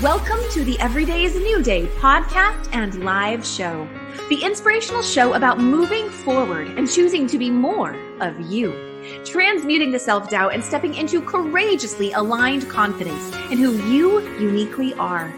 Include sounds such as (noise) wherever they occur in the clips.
Welcome to the Everyday is a New Day podcast and live show, the inspirational show about moving forward and choosing to be more of you, transmuting the self doubt and stepping into courageously aligned confidence in who you uniquely are.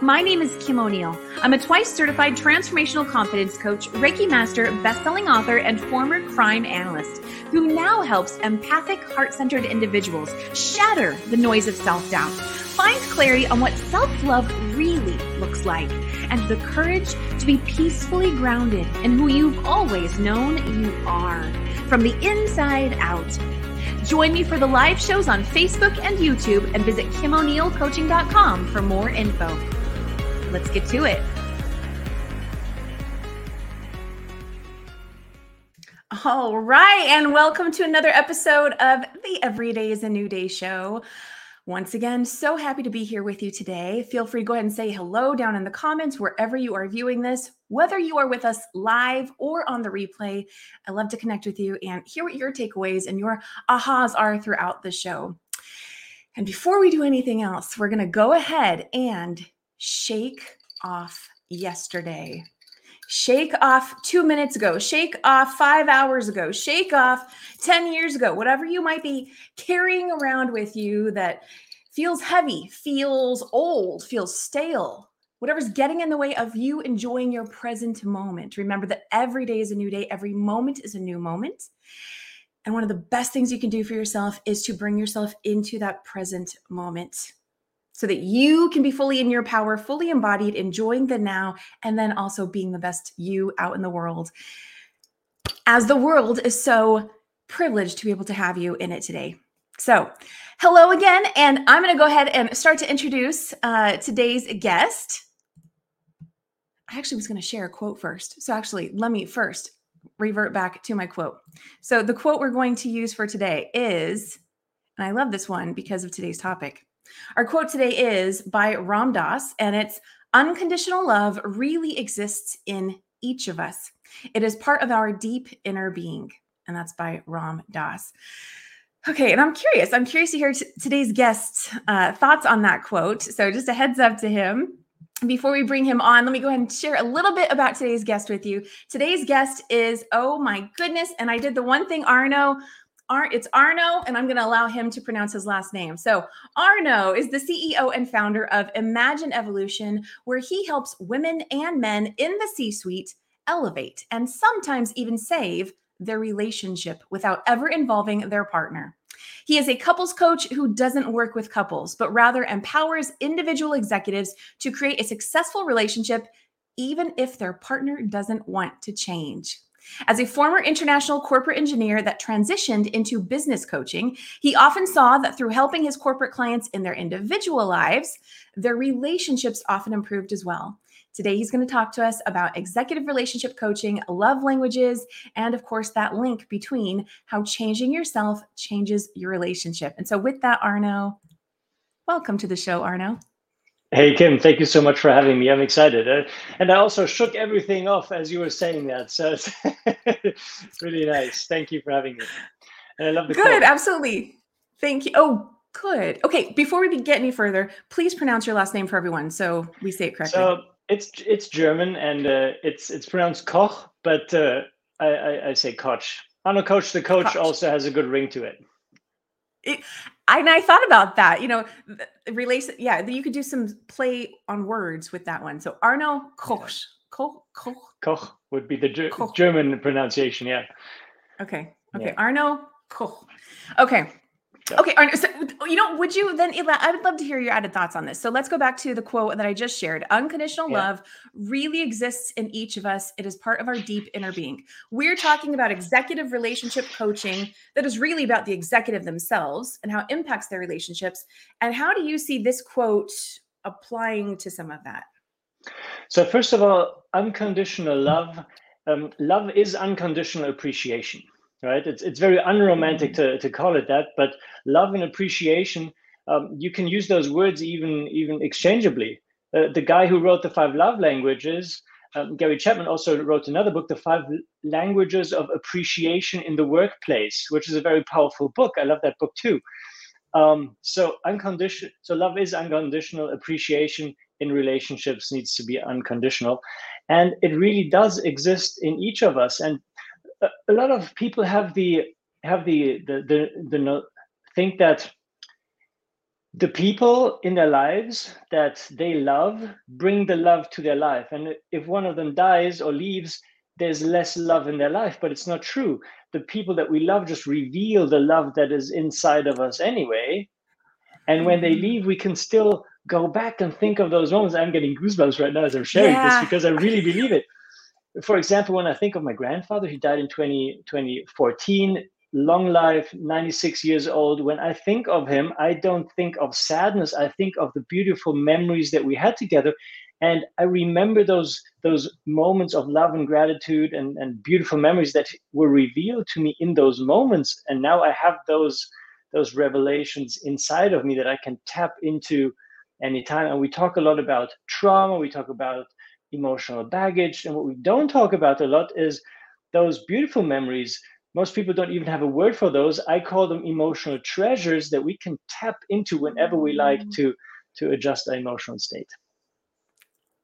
My name is Kim O'Neill. I'm a twice certified transformational confidence coach, Reiki master, best-selling author, and former crime analyst who now helps empathic, heart-centered individuals shatter the noise of self-doubt, find clarity on what self-love really looks like, and the courage to be peacefully grounded in who you've always known you are from the inside out. Join me for the live shows on Facebook and YouTube and visit KimO'NeillCoaching.com for more info. Let's get to it. All right, and welcome to another episode of the Everyday is a New Day show. Once again, so happy to be here with you today. Feel free to go ahead and say hello down in the comments wherever you are viewing this, whether you are with us live or on the replay. I love to connect with you and hear what your takeaways and your ahas are throughout the show. And before we do anything else, we're going to go ahead and shake off yesterday. Shake off two minutes ago, shake off five hours ago, shake off 10 years ago, whatever you might be carrying around with you that feels heavy, feels old, feels stale, whatever's getting in the way of you enjoying your present moment. Remember that every day is a new day, every moment is a new moment. And one of the best things you can do for yourself is to bring yourself into that present moment so that you can be fully in your power, fully embodied, enjoying the now, and then also being the best you out in the world. As the world is so privileged to be able to have you in it today. So, hello again, and I'm going to go ahead and start to introduce uh, today's guest. I actually was going to share a quote first. So, actually, let me first revert back to my quote. So, the quote we're going to use for today is, and I love this one because of today's topic our quote today is by Ram Dass, and it's Unconditional love really exists in each of us. It is part of our deep inner being. And that's by Ram Dass. Okay, and I'm curious. I'm curious to hear t- today's guest's uh, thoughts on that quote. So, just a heads up to him. Before we bring him on, let me go ahead and share a little bit about today's guest with you. Today's guest is, oh my goodness, and I did the one thing Arno Ar- it's Arno, and I'm going to allow him to pronounce his last name. So, Arno is the CEO and founder of Imagine Evolution, where he helps women and men in the C suite elevate and sometimes even save their relationship without ever involving their partner. He is a couples coach who doesn't work with couples, but rather empowers individual executives to create a successful relationship, even if their partner doesn't want to change. As a former international corporate engineer that transitioned into business coaching, he often saw that through helping his corporate clients in their individual lives, their relationships often improved as well. Today, he's going to talk to us about executive relationship coaching, love languages, and of course, that link between how changing yourself changes your relationship. And so, with that, Arno, welcome to the show, Arno. Hey, Kim, thank you so much for having me. I'm excited. Uh, and I also shook everything off as you were saying that. So it's (laughs) really nice. Thank you for having me. And I love the Good, quote. absolutely. Thank you. Oh, good. Okay, before we get any further, please pronounce your last name for everyone so we say it correctly. So it's it's German and uh, it's it's pronounced Koch, but uh, I, I, I say Koch. Arno Coach, the coach, Koch. also has a good ring to it. It, I, and I thought about that. You know, relation. Yeah, you could do some play on words with that one. So Arno Koch. Koch. Koch. Koch would be the Ger- German pronunciation. Yeah. Okay. Okay. Yeah. Arno Koch. Okay. Okay, so, you know, would you then? I would love to hear your added thoughts on this. So let's go back to the quote that I just shared. Unconditional yeah. love really exists in each of us. It is part of our deep inner being. We're talking about executive relationship coaching that is really about the executive themselves and how it impacts their relationships. And how do you see this quote applying to some of that? So first of all, unconditional love. Um, love is unconditional appreciation right? It's it's very unromantic mm-hmm. to, to call it that, but love and appreciation, um, you can use those words even even exchangeably. Uh, the guy who wrote the five love languages, um, Gary Chapman, also wrote another book, The Five Languages of Appreciation in the Workplace, which is a very powerful book. I love that book too. Um, so unconditional. So love is unconditional. Appreciation in relationships needs to be unconditional, and it really does exist in each of us. And a, lot of people have the have the the the, the think that the people in their lives that they love bring the love to their life. And if one of them dies or leaves there's less love in their life but it's not true. The people that we love just reveal the love that is inside of us anyway. And when they mm-hmm. leave we can still go back and think of those moments. I'm getting goosebumps right now as i'm sharing yeah. this because i really believe it for example when i think of my grandfather he died in 20, 2014 long life, 96 years old. When I think of him, I don't think of sadness. I think of the beautiful memories that we had together. And I remember those those moments of love and gratitude and, and beautiful memories that were revealed to me in those moments. And now I have those those revelations inside of me that I can tap into anytime. And we talk a lot about trauma, we talk about emotional baggage. And what we don't talk about a lot is those beautiful memories most people don't even have a word for those i call them emotional treasures that we can tap into whenever we like mm. to to adjust our emotional state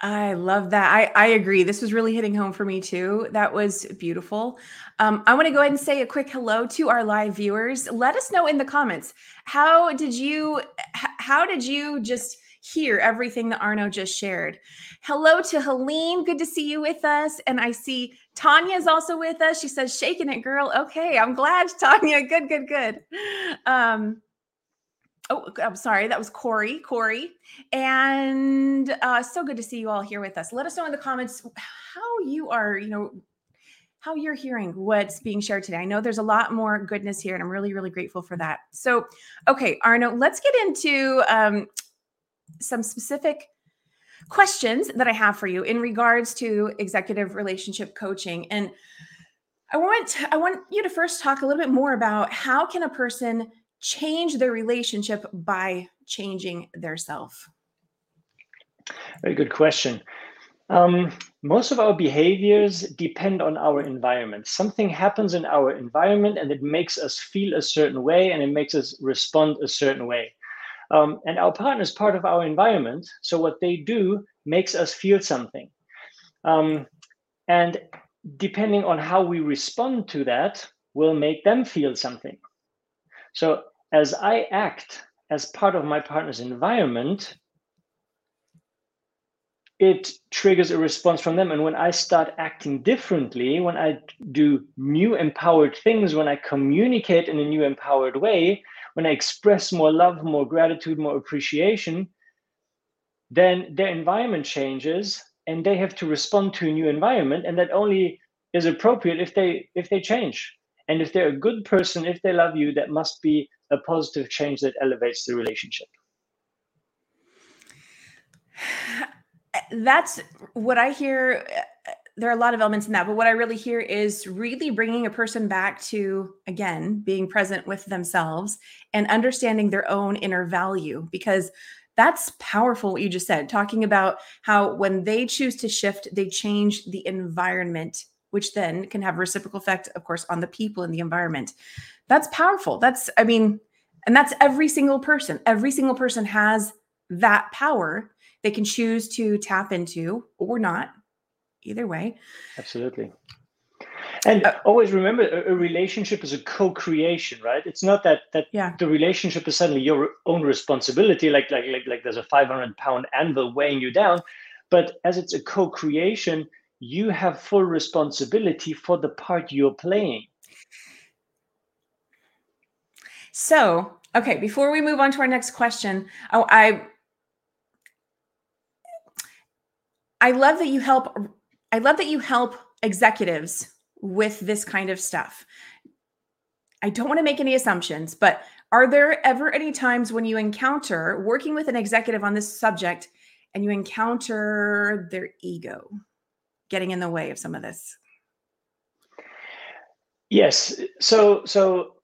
I love that. I, I agree. This was really hitting home for me too. That was beautiful. Um, I want to go ahead and say a quick hello to our live viewers. Let us know in the comments how did you how did you just hear everything that Arno just shared? Hello to Helene. Good to see you with us. And I see Tanya is also with us. She says, shaking it, girl. Okay. I'm glad, (laughs) Tanya. Good, good, good. Um, oh, I'm sorry. That was Corey. Corey. And uh, so good to see you all here with us. Let us know in the comments how you are, you know, how you're hearing what's being shared today. I know there's a lot more goodness here, and I'm really, really grateful for that. So, okay, Arno, let's get into um, some specific questions that I have for you in regards to executive relationship coaching. And I want I want you to first talk a little bit more about how can a person change their relationship by changing their self. Very good question. Um, most of our behaviors depend on our environment. Something happens in our environment and it makes us feel a certain way and it makes us respond a certain way. Um, and our partner is part of our environment. So what they do makes us feel something. Um, and depending on how we respond to that, will make them feel something. So as I act as part of my partner's environment, it triggers a response from them. And when I start acting differently, when I do new empowered things, when I communicate in a new empowered way, when I express more love, more gratitude, more appreciation, then their environment changes and they have to respond to a new environment. And that only is appropriate if they if they change. And if they're a good person, if they love you, that must be a positive change that elevates the relationship. (sighs) That's what I hear there are a lot of elements in that, but what I really hear is really bringing a person back to, again, being present with themselves and understanding their own inner value because that's powerful what you just said talking about how when they choose to shift they change the environment which then can have a reciprocal effect of course on the people in the environment. That's powerful. That's i mean and that's every single person. Every single person has that power they can choose to tap into or not either way. Absolutely. And uh, always remember, a, a, relationship is a co-creation, right? It's not that that yeah. the relationship is suddenly your own responsibility, like like like like there's a 500 pound anvil weighing you down. But as it's a co-creation, you have full responsibility for the part you're playing. So, okay, before we move on to our next question, oh, I I love that you help I love that you help executives with this kind of stuff. I don't want to make any assumptions, but are there ever any times when you encounter working with an executive on this subject and you encounter their ego getting in the way of some of this? Yes. So so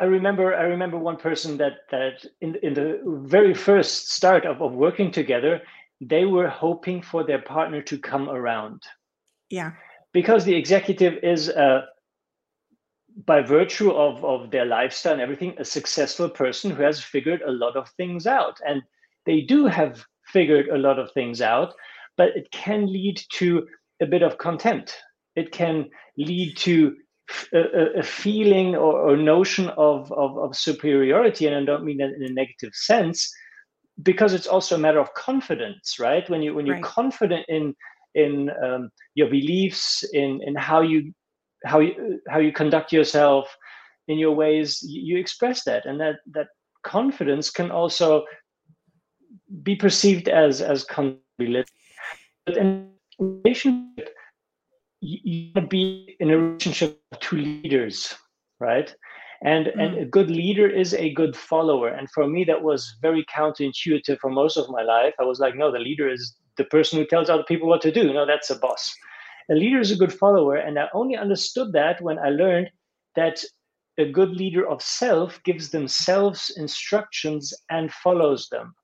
I remember I remember one person that that in in the very first start of, of working together, they were hoping for their partner to come around. Yeah. Because the executive is a by virtue of, of their lifestyle and everything, a successful person who has figured a lot of things out. And they do have figured a lot of things out, but it can lead to a bit of contempt. It can lead to a, a feeling or, or notion of, of, of, superiority. And I don't mean that in a negative sense, because it's also a matter of confidence, right? When you when you're right. confident in in um, your beliefs, in in how you how you how you conduct yourself, in your ways, you, express that, and that that confidence can also be perceived as as confidence. But in relationship, you, you be in a relationship of two leaders, right? And, mm. and a good leader is a good follower. And for me, that was very counterintuitive for most of my life. I was like, no, the leader is the person who tells other people what to do. No, that's a boss. A leader is a good follower. And I only understood that when I learned that a good leader of self gives themselves instructions and follows them.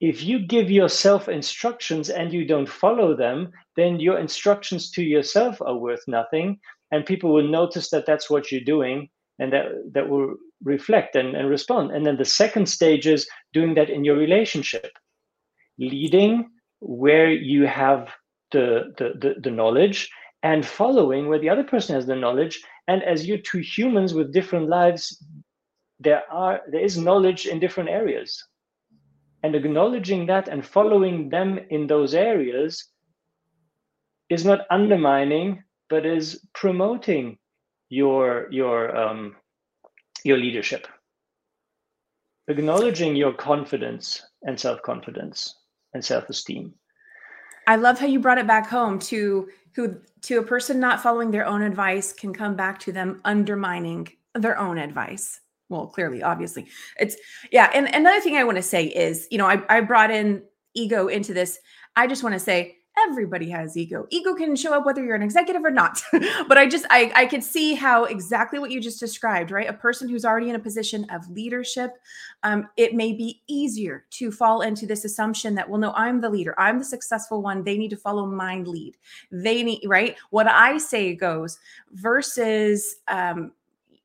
If you give yourself instructions and you don't follow them, then your instructions to yourself are worth nothing. And people will notice that that's what you're doing and that, that will reflect and, and respond. And then the second stage is doing that in your relationship, leading where you have the, the, the, the knowledge and following where the other person has the knowledge and as you're two humans with different lives there are there is knowledge in different areas and acknowledging that and following them in those areas is not undermining but is promoting your your um, your leadership acknowledging your confidence and self-confidence and self-esteem I love how you brought it back home to who to a person not following their own advice can come back to them undermining their own advice. Well, clearly, obviously. It's yeah. And another thing I want to say is, you know, I, I brought in ego into this. I just want to say everybody has ego. Ego can show up whether you're an executive or not. (laughs) But i just i i could see how exactly what you just described right? A person who's already in a position of leadership um, it may be easier to fall into this assumption that well no i'm the leader. I'm the successful one. They need to follow my lead. They need right? What i say goes versus um,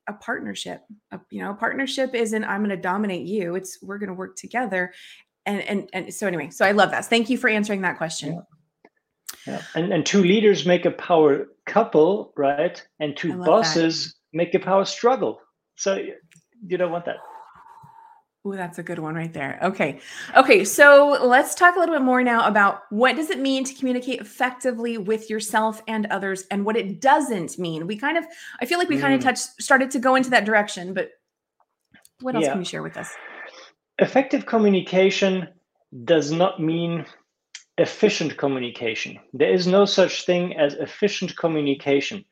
a partnership. A, you know a partnership isn't i'm going to dominate you. It's we're going to work together. And and and so anyway so i love that. Thank you for answering that question. Yeah. Yeah. And and two leaders make a power couple, right? And two bosses that. make a power struggle. So you don't want that. Oh, that's a good one right there. Okay. Okay. So let's talk a little bit more now about what does it mean to communicate effectively with yourself and others and what it doesn't mean. We kind of, I feel like we mm. kind of touched, started to go into that direction, but what else yeah. can you share with us? Effective communication does not mean efficient communication. There is no such thing as efficient communication.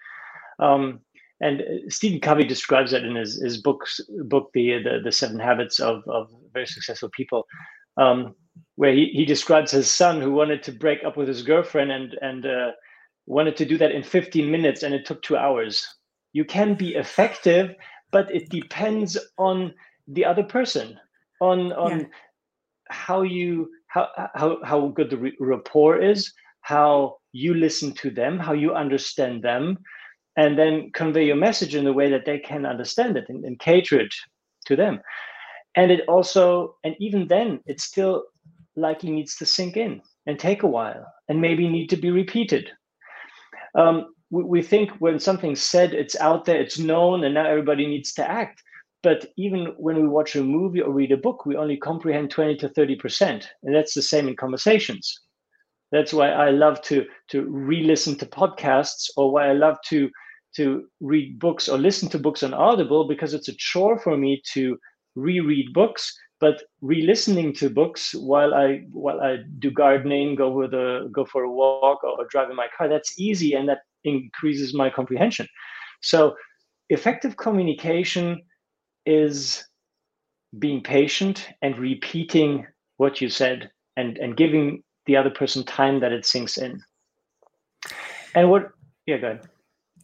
Um, and uh, Stephen Covey describes that in his, his books, book, the, the, the Seven Habits of, of Very Successful People, um, where he, he describes his son who wanted to break up with his girlfriend and, and uh, wanted to do that in 15 minutes, and it took two hours. You can be effective, but it depends on the other person, on, on yeah. how you how how how good the rapport is, how you listen to them, how you understand them, and then convey your message in a way that they can understand it and, and cater it to them. And it also, and even then, it still likely needs to sink in and take a while, and maybe need to be repeated. Um, we, we think when something's said, it's out there, it's known, and now everybody needs to act. But even when we watch a movie or read a book, we only comprehend 20 to 30%. And that's the same in conversations. That's why I love to to re-listen to podcasts or why I love to to read books or listen to books on Audible because it's a chore for me to reread books, but re-listening to books while I while I do gardening, go with a go for a walk or drive in my car, that's easy and that increases my comprehension. So effective communication is being patient and repeating what you said and and giving the other person time that it sinks in. And what yeah go ahead.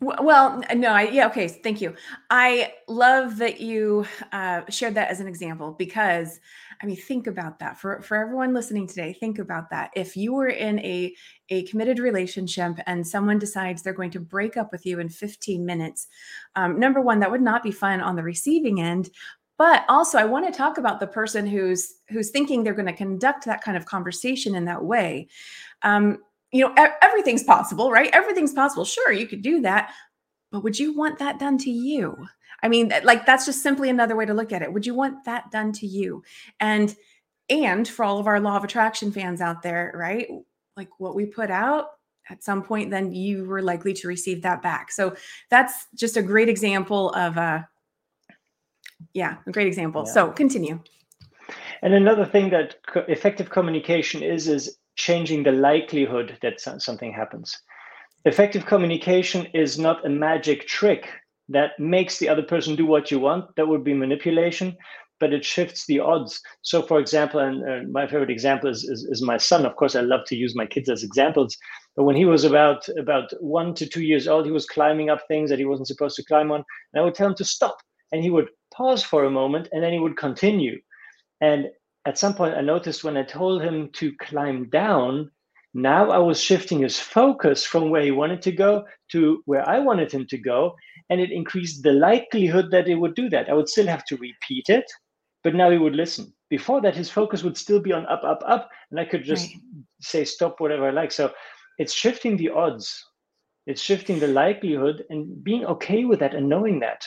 Well no i yeah okay thank you. I love that you uh, shared that as an example because I mean, think about that for, for everyone listening today. Think about that. If you were in a, a committed relationship and someone decides they're going to break up with you in 15 minutes, um, number one, that would not be fun on the receiving end. But also, I want to talk about the person who's who's thinking they're going to conduct that kind of conversation in that way. Um, you know, everything's possible, right? Everything's possible. Sure, you could do that, but would you want that done to you? I mean, like that's just simply another way to look at it. Would you want that done to you? And and for all of our law of attraction fans out there, right? Like what we put out at some point, then you were likely to receive that back. So that's just a great example of a, uh, yeah, a great example. Yeah. So continue. And another thing that effective communication is is changing the likelihood that something happens. Effective communication is not a magic trick that makes the other person do what you want. That would be manipulation, but it shifts the odds. So, for example, and my favorite example is, is, is my son. Of course, I love to use my kids as examples. But when he was about about one to two years old, he was climbing up things that he wasn't supposed to climb on, and I would tell him to stop, and he would pause for a moment, and then he would continue. And at some point, I noticed when I told him to climb down, now I was shifting his focus from where he wanted to go to where I wanted him to go. And it increased the likelihood that he would do that. I would still have to repeat it, but now he would listen. Before that, his focus would still be on up, up, up. And I could just right. say stop, whatever I like. So it's shifting the odds, it's shifting the likelihood and being okay with that and knowing that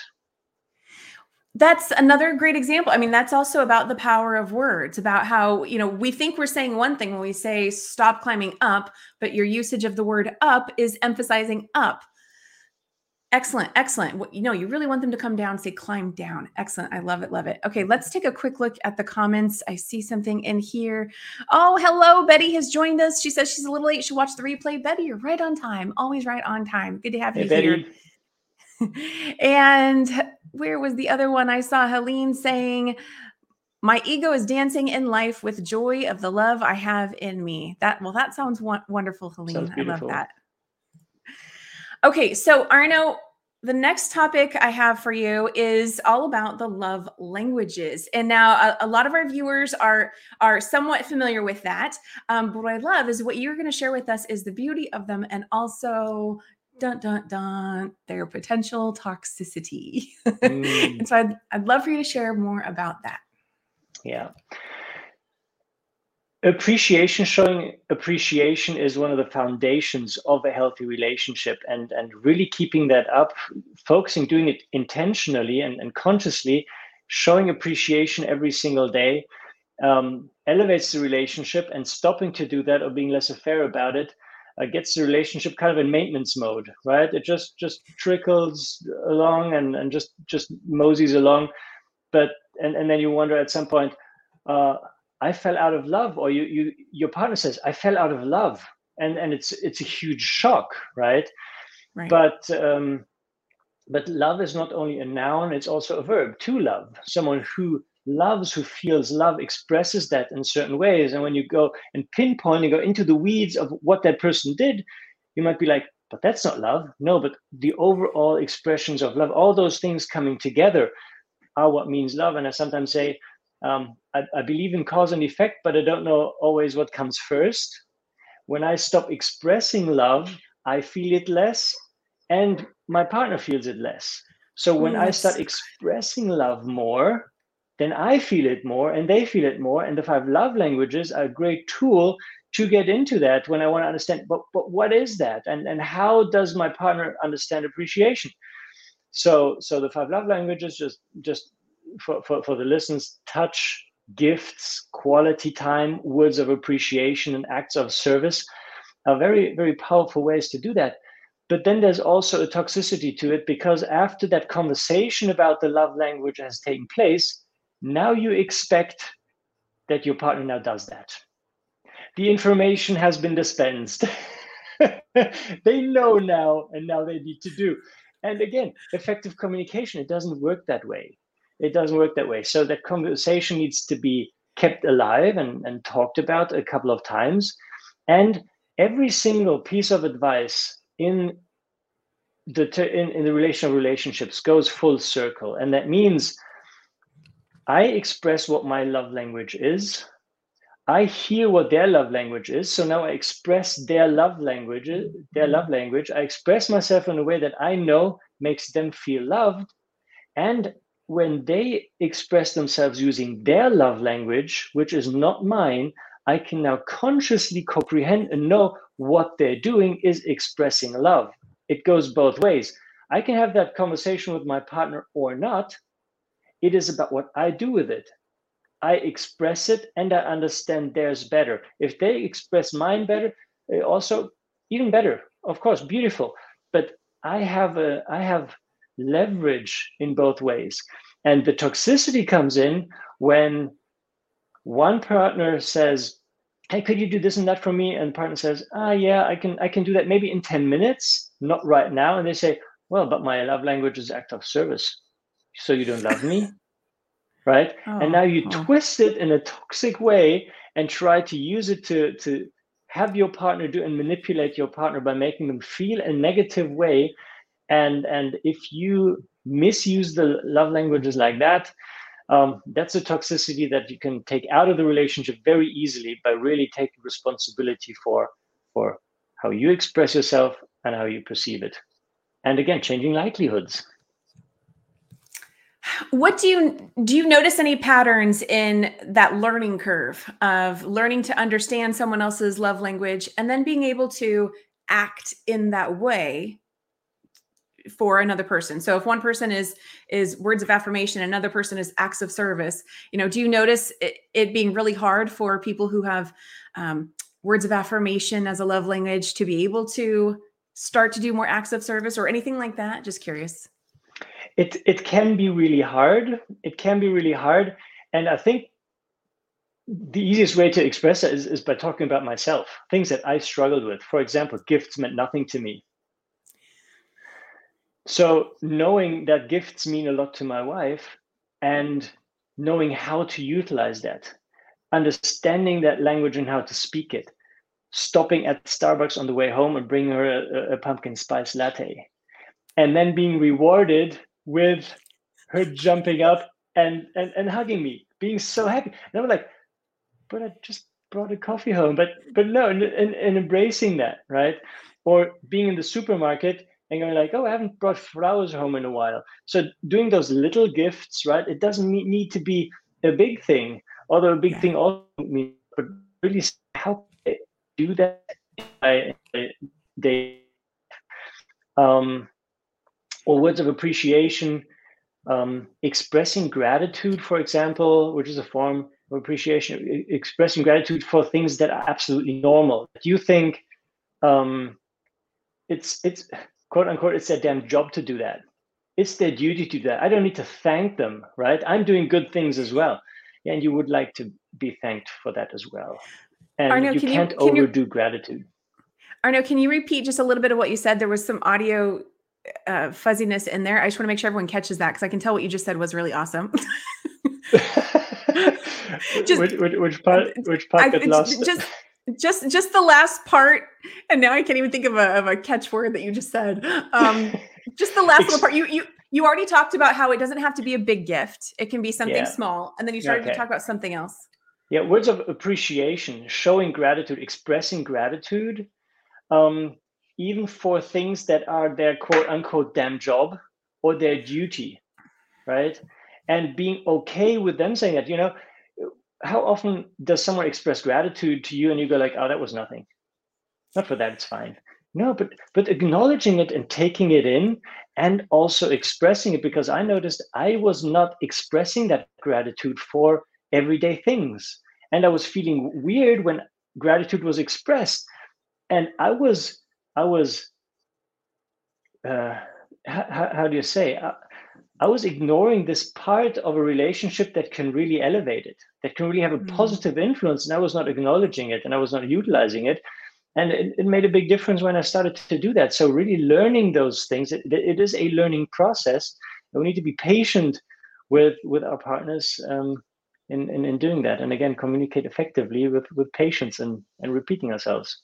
that's another great example. I mean, that's also about the power of words, about how, you know, we think we're saying one thing when we say stop climbing up, but your usage of the word up is emphasizing up. Excellent, excellent. You know, you really want them to come down, say climb down. Excellent. I love it, love it. Okay, let's take a quick look at the comments. I see something in here. Oh, hello. Betty has joined us. She says she's a little late. She watched the replay. Betty, you're right on time. Always right on time. Good to have hey, you Betty. here. And where was the other one? I saw Helene saying, my ego is dancing in life with joy of the love I have in me. That well, that sounds wonderful, Helene. I love that. Okay, so Arno, the next topic I have for you is all about the love languages. And now a, a lot of our viewers are are somewhat familiar with that. Um, but what I love is what you're going to share with us is the beauty of them and also dun dun dun their potential toxicity. (laughs) Mm. and so I'd, I'd love for you to share more about that. Yeah. Appreciation, showing appreciation is one of the foundations of a healthy relationship and, and really keeping that up, focusing, doing it intentionally and, and consciously, showing appreciation every single day um, elevates the relationship and stopping to do that or being less fair about it uh, gets the relationship kind of in maintenance mode, right? It just just trickles along and, and just just moseys along, but and, and then you wonder at some point, uh, I fell out of love, or you you your partner says I fell out of love, and and it's it's a huge shock, right? Right. But um, but love is not only a noun; it's also a verb. To love someone who loves, who feels love, expresses that in certain ways. And when you go and pinpoint and go into the weeds of what that person did, you might be like, but that's not love. No, but the overall expressions of love, all those things coming together are what means love. And I sometimes say, um, I, I believe in cause and effect, but I don't know always what comes first. When I stop expressing love, I feel it less, and my partner feels it less. So when yes. I start expressing love more, then I feel it more and they feel it more. And the five love languages are a great tool to get into that when I want to understand, but, but what is that? And, and how does my partner understand appreciation? So, so the five love languages, just, just for, for, for the listeners, touch, gifts, quality time, words of appreciation, and acts of service are very, very powerful ways to do that. But then there's also a toxicity to it because after that conversation about the love language has taken place, now you expect that your partner now does that. The information has been dispensed. (laughs) they know now, and now they need to do. And again, effective communication, it doesn't work that way. It doesn't work that way. So that conversation needs to be kept alive and, and talked about a couple of times. And every single piece of advice in the in, in the relational relationships goes full circle. And that means I express what my love language is. I hear what their love language is. So now I express their love language, their love language. I express myself in a way that I know makes them feel loved. And when they express themselves using their love language, which is not mine, I can now consciously comprehend and know what they're doing is expressing love. It goes both ways. I can have that conversation with my partner or not. It is about what I do with it. I express it and I understand theirs better. If they express mine better, eh, also even better. Of course, beautiful. But I have a I have leverage in both ways. And the toxicity comes in when one partner says, Hey, could you do this and that for me? And partner says, Ah, yeah, I can I can do that maybe in 10 minutes, not right now. And they say, Well, but my love language is act of service. So you don't love me? right? Oh, and now you oh. twist it in a toxic way and try to use it to to have your partner do and manipulate your partner by making them feel a negative way. And and if you misuse the love languages like that, um, that's a toxicity that you can take out of the relationship very easily by really taking responsibility for for how you express yourself and how you perceive it. And again, changing likelihoods what do you do you notice any patterns in that learning curve of learning to understand someone else's love language and then being able to act in that way for another person? So if one person is is words of affirmation another person is acts of service you know do you notice it, it being really hard for people who have um, words of affirmation as a love language to be able to start to do more acts of service or anything like that? Just curious it it can be really hard. It can be really hard, and I think the easiest way to express it is, is by talking about myself, things that I struggled with. For example, gifts meant nothing to me. So knowing that gifts mean a lot to my wife and knowing how to utilize that, understanding that language and how to speak it, stopping at Starbucks on the way home and bringing her a, a pumpkin spice latte, and then being rewarded with her jumping up and, and, and hugging me, being so happy. And I'm like, but I just brought a coffee home. But but no, and, and, and embracing that, right? Or being in the supermarket and going like, oh, I haven't brought flowers home in a while. So doing those little gifts, right? It doesn't need to be a big thing, although a big thing also means, but really help do that they um or words of appreciation, um, expressing gratitude, for example, which is a form of appreciation, expressing gratitude for things that are absolutely normal. Do you think um, it's it's quote unquote it's their damn job to do that? It's their duty to do that. I don't need to thank them, right? I'm doing good things as well, and you would like to be thanked for that as well. And Arno, you can can't you, can overdo you, gratitude. Arno, can you repeat just a little bit of what you said? There was some audio uh, fuzziness in there. I just want to make sure everyone catches that because I can tell what you just said was really awesome. (laughs) just, which, which, which, part? Which part I, lost? Just, just, just the last part, and now I can't even think of a, of a catchword that you just said. Um, (laughs) just the last little part. You, you, you already talked about how it doesn't have to be a big gift; it can be something yeah. small, and then you started okay. to talk about something else. Yeah, words of appreciation, showing gratitude, expressing gratitude. Um, even for things that are their quote unquote damn job or their duty, right? And being okay with them saying that, you know, how often does someone express gratitude to you and you go like, oh, that was nothing. Not for that, it's fine. No, but but acknowledging it and taking it in and also expressing it because I noticed I was not expressing that gratitude for everyday things. And I was feeling weird when gratitude was expressed. And I was I was, uh, how, how do you say? I, I was ignoring this part of a relationship that can really elevate it, that can really have a mm-hmm. positive influence. And I was not acknowledging it and I was not utilizing it. And it, it, made a big difference when I started to do that. So, really learning those things, it, it is a learning process. And we need to be patient with, with our partners um, in, in, in doing that. And again, communicate effectively with, with patience and, and repeating ourselves.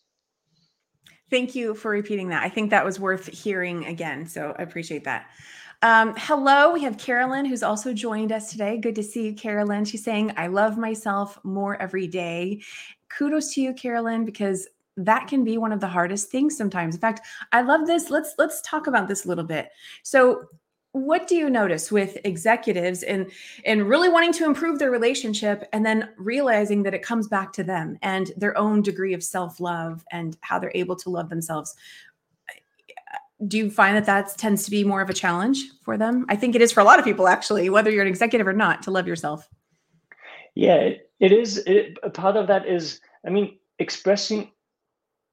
Thank you for repeating that. I think that was worth hearing again. So I appreciate that. Um, hello, we have Carolyn who's also joined us today. Good to see you, Carolyn. She's saying, I love myself more every day. Kudos to you, Carolyn, because that can be one of the hardest things sometimes. In fact, I love this. Let's let's talk about this a little bit. So what do you notice with executives and and really wanting to improve their relationship and then realizing that it comes back to them and their own degree of self-love and how they're able to love themselves? Do you find that that tends to be more of a challenge for them? I think it is for a lot of people actually whether you're an executive or not to love yourself. Yeah it is it, part of that is i mean expressing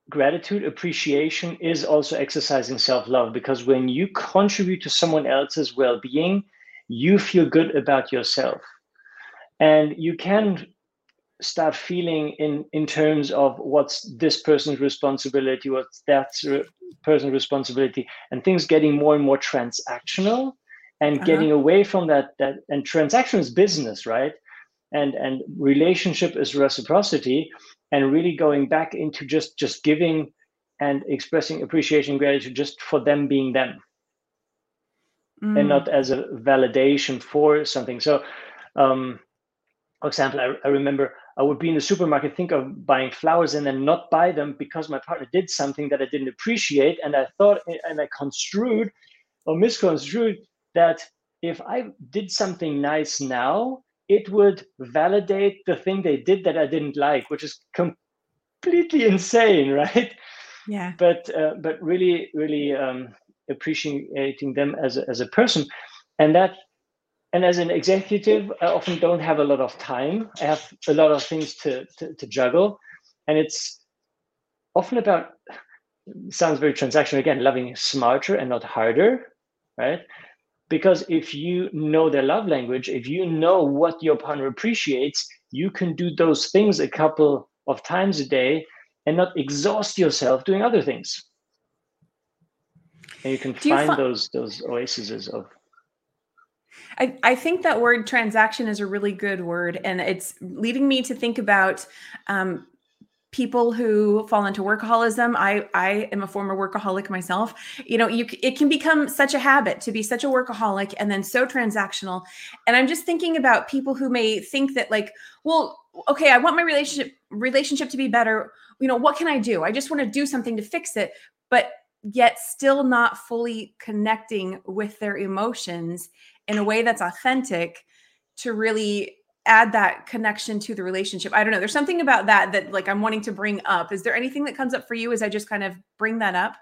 gratitude appreciation is also exercising self-love because when you contribute to someone else's well-being you feel good about yourself. And you can start feeling in in terms of what's this person's responsibility what's that person's responsibility and things getting more and more transactional and uh-huh. getting away from that that and transaction is business right? And and relationship is reciprocity and really going back into just just giving and expressing appreciation and gratitude just for them being them. Mm. and not as a validation for something. So um for example I, I remember i would be in the supermarket think of buying flowers and then not buy them because my partner did something that i didn't appreciate. And i thought and i construed or misconstrued that if i did something nice now it would validate the thing they did that I didn't like, which is completely insane, (laughs) right? Yeah. But uh, but really really um, appreciating them as a, as a person, and that and as an executive, I often don't have a lot of time. I have a lot of things to to, to juggle, and it's often about sounds very transactional again, loving smarter and not harder, right? Because if you know their love language if you know what your partner appreciates you can do those things a couple of times a day and not exhaust yourself doing other things. And you can do find you fi- those those oases of I, I think that word transaction is a really good word and it's leading me to think about um, people who fall into workaholism i i am a former workaholic myself. You know you it can become such a habit to be such a workaholic and then so transactional. And i'm just thinking about people who may think that like well okay i want my relationship relationship to be better. You know what can i do? I just want to do something to fix it but yet still not fully connecting with their emotions in a way that's authentic to really add that connection to the relationship. I don't know. There's something about that that like I'm wanting to bring up. Is there anything that comes up for you as I just kind of bring that up?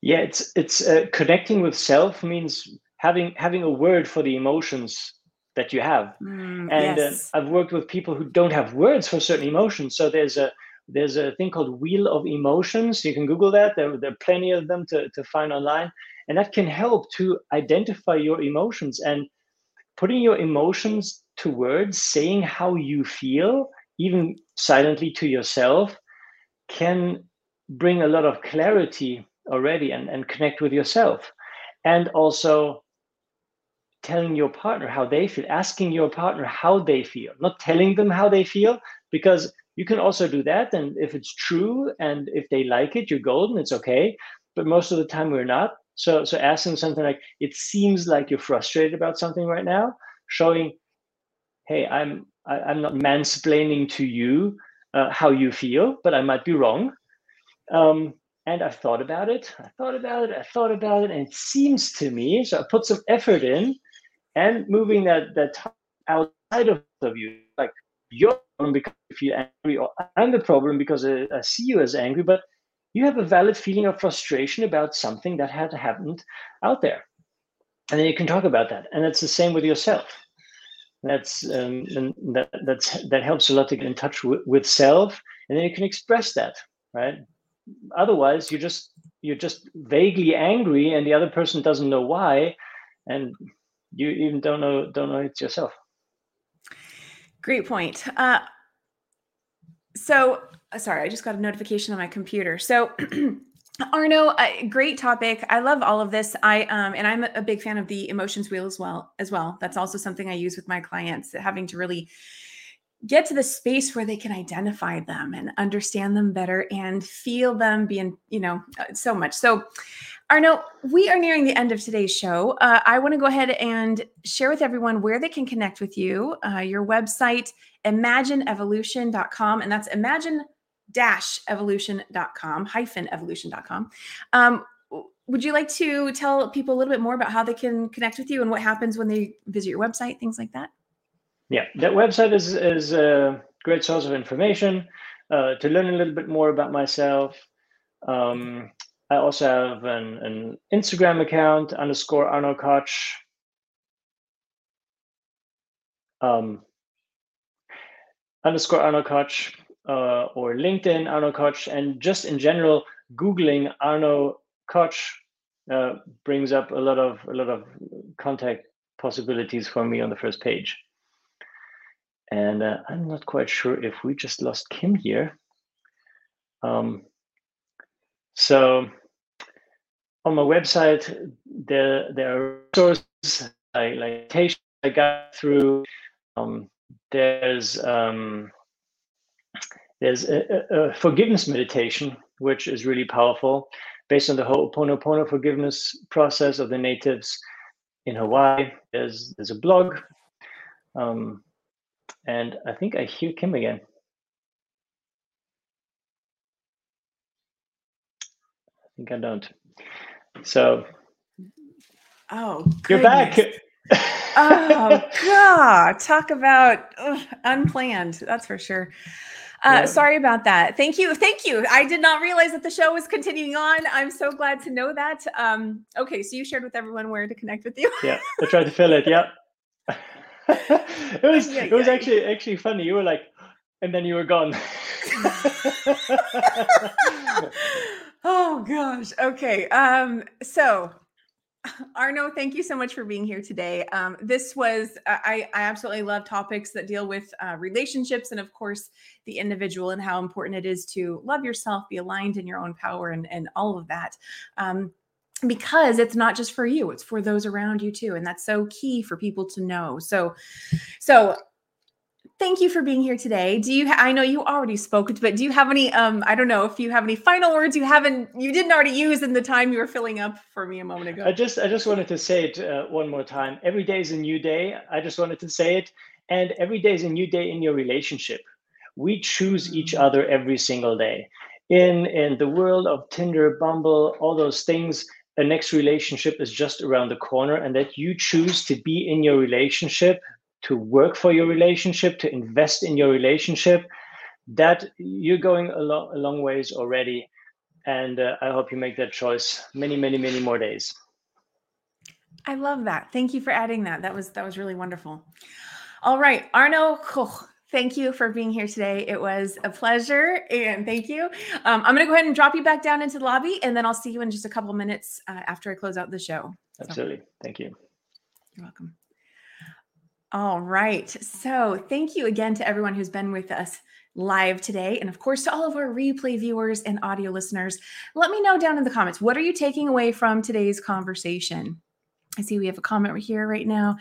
Yeah, it's it's uh, connecting with self means having having a word for the emotions that you have. Mm, and uh, yes. uh, I've worked with people who don't have words for certain emotions. So there's a there's a thing called Wheel of Emotions. You can Google that. There, there are plenty of them to, to find online. And that can help to identify your emotions and putting your emotions to words, saying how you feel, even silently to yourself, can bring a lot of clarity already and, and connect with yourself. And also telling your partner how they feel, asking your partner how they feel, not telling them how they feel, because you can also do that. And if it's true and if they like it, you're golden, it's okay. But most of the time we're not. So so asking something like, it seems like you're frustrated about something right now, showing hey, I'm I, am i am not mansplaining to you uh, how you feel, but I might be wrong. Um, and I've thought about it. I thought about it. I thought about it, and it seems to me. So I put some effort in, and moving that that outside of, you, like you're because if you're angry, or I'm the problem because I, I see you as angry, but you have a valid feeling of frustration about something that had happened out there, and then you can talk about that. And it's the same with yourself that's um, and that that's that helps a lot to get in touch with, with self and then you can express that right? Otherwise you're just you're just vaguely angry and the other person doesn't know why and you even don't know don't know it's yourself. Great point. Uh, so sorry i just got a notification on my computer. So (clears throat) Arno, uh, great topic. I love all of this. I um and I'm a big fan of the emotions wheel as well as well. That's also something I use with my clients, having to really get to the space where they can identify them and understand them better and feel them being, you know, uh, so much. So Arno, we are nearing the end of today's show. Uh, I want to go ahead and share with everyone where they can connect with you. Uh, your website, imagineevolution.com, and that's imagine evolution.com, hyphen evolution.com. Um, would you like to tell people a little bit more about how they can connect with you and what happens when they visit your website, things like that? Yeah, that website is, is a great source of information uh, to learn a little bit more about myself. Um, I also have an, an Instagram account underscore Arno Koch. Um, underscore Arno Koch uh, or LinkedIn Arno Koch, and just in general, Googling Arno Koch uh, brings up a lot of a lot of contact possibilities for me on the first page. And uh, I'm not quite sure if we just lost Kim here. Um, so on my website, there there are resources like like I got through. Um, there's um, there's a, a, forgiveness meditation, which is really powerful, based on the Ho'oponopono forgiveness process of the natives in Hawaii. There's there's a blog, um, and I think I hear Kim again. I think I don't. So, oh, goodness. you're back. oh (laughs) God! Talk about ugh, unplanned. That's for sure. Uh, yeah. Sorry about that. Thank you. Thank you. I did not realize that the show was continuing on. I'm so glad to know that. Um, okay, so you shared with everyone where to connect with you. yeah, I tried to fill it. Yeah. (laughs) it was yeah, it was actually actually funny. You were like, and then you were gone. (laughs) oh gosh. Okay. Um, so Arno, thank you so much for being here today. Um, this was, I, I absolutely love topics that deal with uh, relationships and, of course, the individual and how important it is to love yourself, be aligned in your own power, and, and all of that. Um, because it's not just for you it's for those around you too and that's so key for people to know so so thank you for being here today. Do you? Ha- I know you already spoke, but do you have any? Um, I don't know if you have any final words you haven't, you didn't already use in the time you were filling up for me a moment ago. I just, I just wanted to say it uh, one more time. Every day is a new day. I just wanted to say it, and every day is a new day in your relationship. We choose each mm. other every single day. In in the world of Tinder, Bumble, all those things. A next relationship is just around the corner, and that you choose to be in your relationship to work for your relationship, to invest in your relationship, that you're going a, lo- a long ways already. And uh, I hope you make that choice many, many, many more days. I love that. Thank you for adding that. That was that was really wonderful. All right, Arno Koch, thank you for being here today. It was a pleasure, and thank you. Um, I'm going to go ahead and drop you back down into the lobby, and then I'll see you in just a couple minutes uh, after I close out the show. Absolutely. So, thank you. You're welcome. All right. So, thank you again to everyone who's been with us live today. And of course, to all of our replay viewers and audio listeners, let me know down in the comments what are you taking away from today's conversation? I see we have a comment right here right now.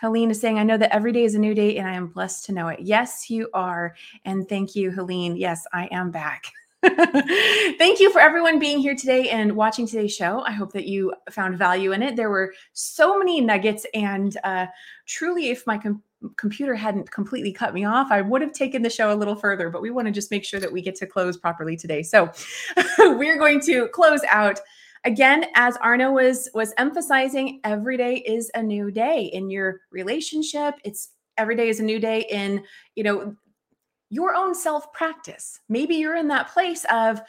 Helene is saying, I know that every day is a new day and I am blessed to know it. Yes, you are. And thank you, Helene. Yes, I am back. (laughs) (laughs) Thank you for everyone being here today and watching today's show. I hope that you found value in it. There were so many nuggets, and uh, truly, if my com- computer hadn't completely cut me off, I would have taken the show a little further. But we want to just make sure that we get to close properly today. So (laughs) we're going to close out again as arno was was emphasizing every day is a new day in your relationship it's every day is a new day in you know your own self practice. Maybe you're in that place of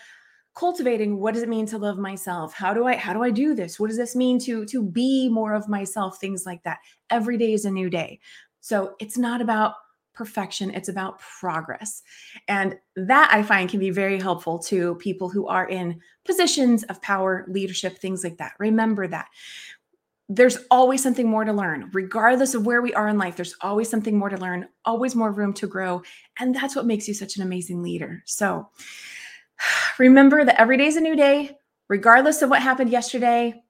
cultivating what does it mean to love myself? How do i how do i do this? What does this mean to to be more of myself? Things like that. Every day is a new day. So it's not about perfection it's about progress. And that i find can be very helpful to people who are in positions of power leadership things like that. Remember that there's always something more to learn. Regardless of where we are in life, there's always something more to learn, always more room to grow. And that's what makes you such an amazing leader. So (sighs) remember that every day is a new day, regardless of what happened yesterday.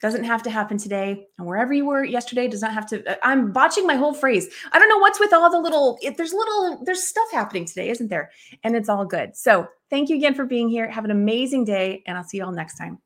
Doesn't have to happen today. And wherever you were yesterday does not have to. Uh, I'm botching my whole phrase. I don't know what's with all the little, it, there's little, there's stuff happening today, isn't there? And it's all good. So thank you again for being here. Have an amazing day, and I'll see you all next time.